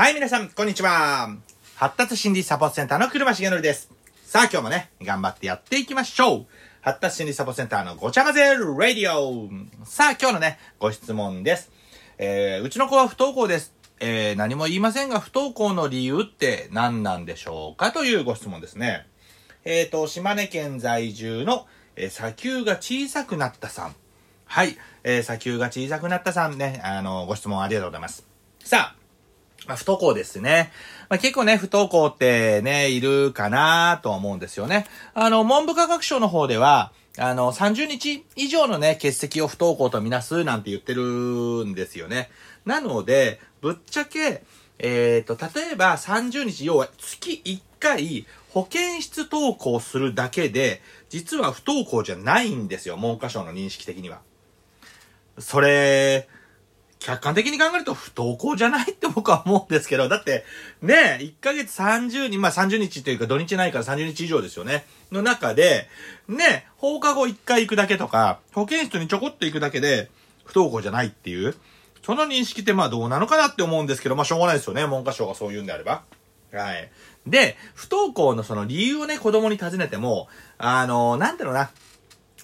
はい、皆さん、こんにちは。発達心理サポートセンターの車重則です。さあ、今日もね、頑張ってやっていきましょう。発達心理サポートセンターのごちゃ混ぜラディオ。さあ、今日のね、ご質問です。えー、うちの子は不登校です。えー、何も言いませんが、不登校の理由って何なんでしょうかというご質問ですね。えーと、島根県在住の、えー砂丘が小さくなったさん。はい。えー砂丘が小さくなったさんね、あの、ご質問ありがとうございます。さあ、まあ、不登校ですね。まあ、結構ね、不登校ってね、いるかなと思うんですよね。あの、文部科学省の方では、あの、30日以上のね、欠席を不登校とみなすなんて言ってるんですよね。なので、ぶっちゃけ、えっ、と、例えば30日、要は月1回保健室登校するだけで、実は不登校じゃないんですよ、文科省の認識的には。それ、客観的に考えると不登校じゃないって僕は思うんですけど、だって、ね、1ヶ月30日、まあ30日というか土日ないから30日以上ですよね。の中で、ね、放課後1回行くだけとか、保健室にちょこっと行くだけで、不登校じゃないっていう、その認識ってまあどうなのかなって思うんですけど、まあしょうがないですよね、文科省がそう言うんであれば。はい。で、不登校のその理由をね、子供に尋ねても、あの、なんだろうな。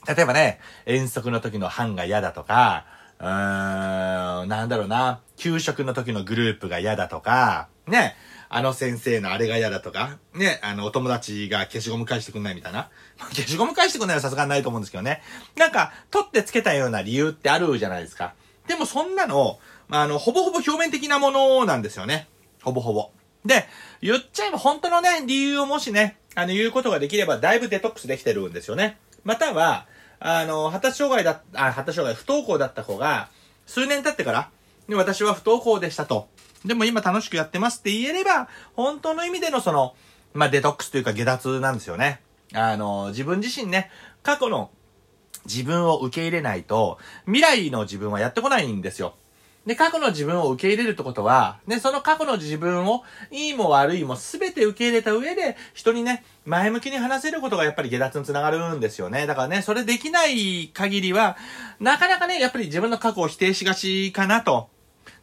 例えばね、遠足の時の班が嫌だとか、うーん、なんだろうな、給食の時のグループが嫌だとか、ね、あの先生のあれが嫌だとか、ね、あの、お友達が消しゴム返してくんないみたいな。消しゴム返してくんないはさすがにないと思うんですけどね。なんか、取ってつけたような理由ってあるじゃないですか。でもそんなの、まあ、あの、ほぼほぼ表面的なものなんですよね。ほぼほぼ。で、言っちゃえば本当のね、理由をもしね、あの、言うことができれば、だいぶデトックスできてるんですよね。または、あの、発達障害だ、あ、発達障害、不登校だった子が、数年経ってから、で私は不登校でしたと。でも今楽しくやってますって言えれば、本当の意味でのその、まあ、デトックスというか下脱なんですよね。あの、自分自身ね、過去の自分を受け入れないと、未来の自分はやってこないんですよ。で、過去の自分を受け入れるってことは、ね、その過去の自分を、いいも悪いも全て受け入れた上で、人にね、前向きに話せることがやっぱり下脱につながるんですよね。だからね、それできない限りは、なかなかね、やっぱり自分の過去を否定しがちかなと。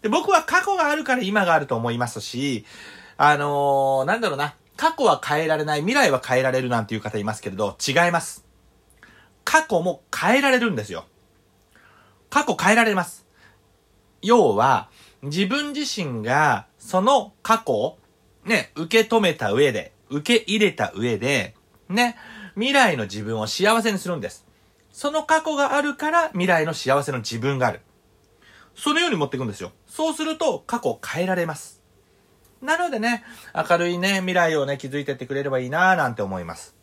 で、僕は過去があるから今があると思いますし、あのー、なんだろうな、過去は変えられない、未来は変えられるなんていう方いますけれど、違います。過去も変えられるんですよ。過去変えられます。要は、自分自身が、その過去を、ね、受け止めた上で、受け入れた上で、ね、未来の自分を幸せにするんです。その過去があるから、未来の幸せの自分がある。そのように持っていくんですよ。そうすると、過去を変えられます。なのでね、明るいね、未来をね、築いてってくれればいいなぁ、なんて思います。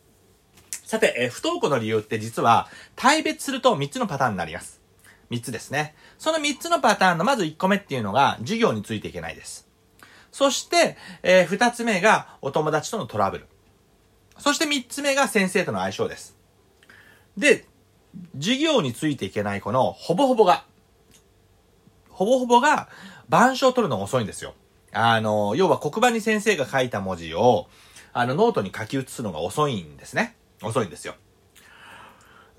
さて、不登校の理由って実は、大別すると3つのパターンになります。3つですね。その3つのパターンのまず1個目っていうのが、授業についていけないです。そして、え2つ目が、お友達とのトラブル。そして3つ目が、先生との相性です。で、授業についていけない子の、ほぼほぼが、ほぼほぼが、板書を取るのが遅いんですよ。あの、要は黒板に先生が書いた文字を、あの、ノートに書き写すのが遅いんですね。遅いんですよ。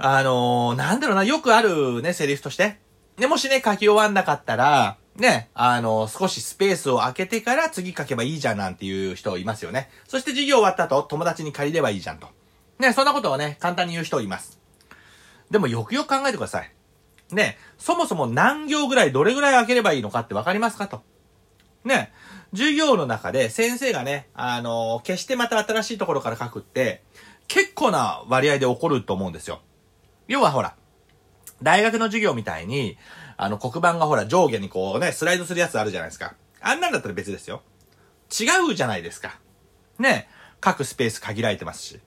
あのーなんだろうな、よくあるね、セリフとして。で、もしね、書き終わんなかったら、ね、あの少しスペースを空けてから次書けばいいじゃんなんていう人いますよね。そして授業終わった後、友達に借りればいいじゃんと。ね、そんなことをね、簡単に言う人います。でもよくよく考えてください。ね、そもそも何行ぐらい、どれぐらい空ければいいのかってわかりますかと。ね、授業の中で先生がね、あの決してまた新しいところから書くって、結構な割合で起こると思うんですよ。要はほら、大学の授業みたいに、あの黒板がほら上下にこうね、スライドするやつあるじゃないですか。あんなんだったら別ですよ。違うじゃないですか。ね、書くスペース限られてますし。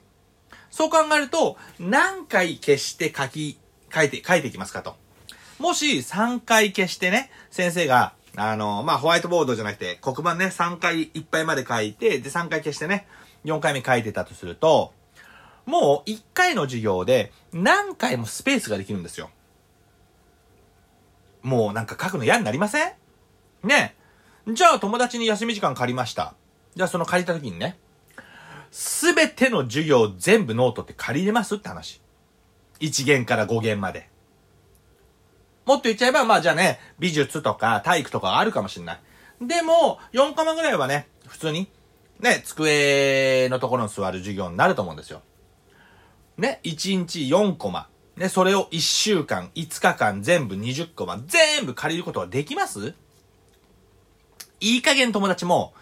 そう考えると、何回消して書き、書いて、書いていきますかと。もし3回消してね、先生が、あの、まあ、ホワイトボードじゃなくて、黒板ね、3回いっぱいまで書いて、で、3回消してね、4回目書いてたとすると、もう1回の授業で何回もスペースができるんですよ。もうなんか書くの嫌になりません？ねじゃあ友達に休み時間借りました。じゃあその借りた時にね、すべての授業全部ノートって借りれますって話。1限から5限まで。もっと言っちゃえば、まあじゃあね、美術とか体育とかあるかもしれない。でも、4コマぐらいはね、普通に、ね、机のところに座る授業になると思うんですよ。ね、1日4コマ。ね、それを1週間、5日間全部20コマ、全部借りることができます？いい加減友達も、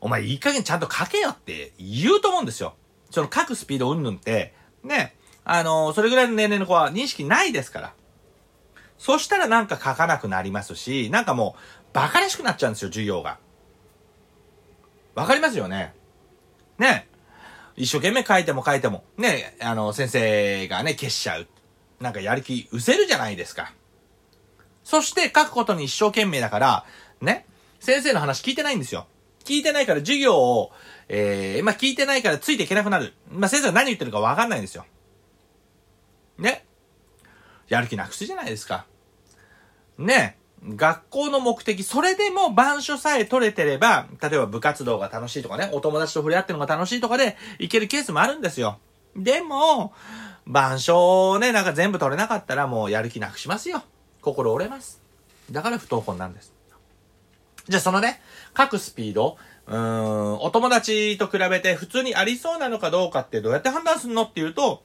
お前いい加減ちゃんと書けよって言うと思うんですよ。その書くスピードうんぬんって、ね、あのー、それぐらいの年齢の子は認識ないですから。そしたらなんか書かなくなりますし、なんかもう、馬鹿らしくなっちゃうんですよ、授業が。わかりますよね？ね。一生懸命書いても書いても、ね、あの、先生がね、消しちゃう。なんかやる気失せるじゃないですか。そして書くことに一生懸命だから、ね、先生の話聞いてないんですよ。聞いてないから授業を、えー、まあ、聞いてないからついていけなくなる。まあ、先生が何言ってるかわかんないんですよ。ね。やる気なくすじゃないですか。ね。学校の目的、それでも板書さえ取れてれば、例えば部活動が楽しいとかね、お友達と触れ合ってるのが楽しいとかで、いけるケースもあるんですよ。でも、板書をね、なんか全部取れなかったらもうやる気なくしますよ。心折れます。だから不登校なんです。じゃあそのね、書くスピード、うーん、お友達と比べて普通にありそうなのかどうかってどうやって判断するのっていうと、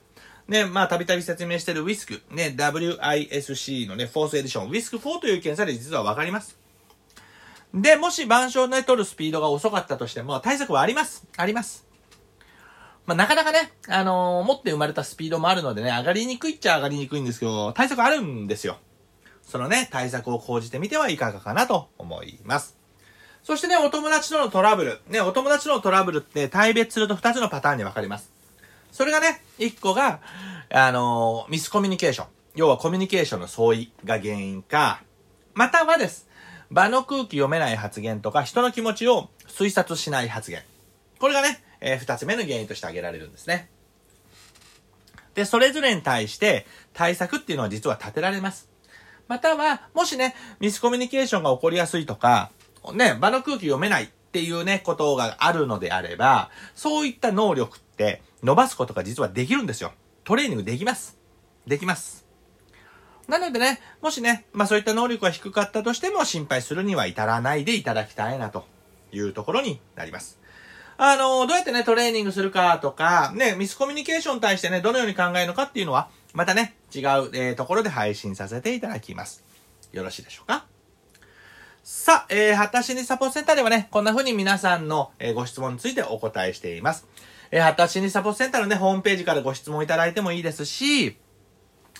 ね、まあ、たびたび説明してる WISC、ね、WISC のね、フォースエディション、WISC4 という検査で実はわかります。で、もし板書をね、取るスピードが遅かったとしても、対策はあります。あります。まあ、なかなかね、あのー、持って生まれたスピードもあるのでね、上がりにくいっちゃ上がりにくいんですけど、対策あるんですよ。そのね、対策を講じてみてはいかがかなと思います。そしてね、お友達とのトラブル。ね、お友達とのトラブルって大別すると2つのパターンに分かります。それがね、一個が、あのー、ミスコミュニケーション。要はコミュニケーションの相違が原因か、またはです。場の空気読めない発言とか、人の気持ちを推察しない発言。これがね、えー、二つ目の原因として挙げられるんですね。で、それぞれに対して対策っていうのは実は立てられます。または、もしね、ミスコミュニケーションが起こりやすいとか、ね、場の空気読めないっていうね、ことがあるのであれば、そういった能力って伸ばすことが実はできるんですよ。トレーニングできます。できます。なのでね、もしね、まあそういった能力が低かったとしても心配するには至らないでいただきたいなというところになります。あの、どうやってね、トレーニングするかとか、ね、ミスコミュニケーションに対してね、どのように考えるのかっていうのは、またね、違う、えー、ところで配信させていただきます。よろしいでしょうか？さあ、えー、発達心理サポートセンターではね、こんな風に皆さんの、えー、ご質問についてお答えしています。えー、発達心理サポートセンターのね、ホームページからご質問いただいてもいいですし、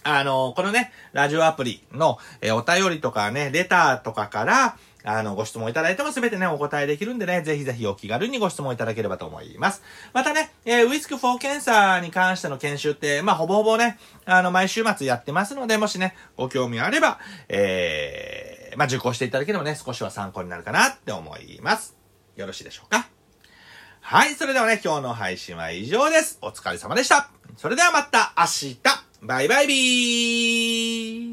あの、このね、ラジオアプリの、えー、お便りとかね、レターとかから、あの、ご質問いただいてもすべてね、お答えできるんでね、ぜひぜひお気軽にご質問いただければと思います。またね、えー、ウィスク4検査に関しての研修って、まあ、ほぼほぼね、あの、毎週末やってますので、もしね、ご興味あれば、えー、まあ、受講していただければね、少しは参考になるかなって思います。よろしいでしょうか？はい、それではね、今日の配信は以上です。お疲れ様でした。それではまた明日バイバイビー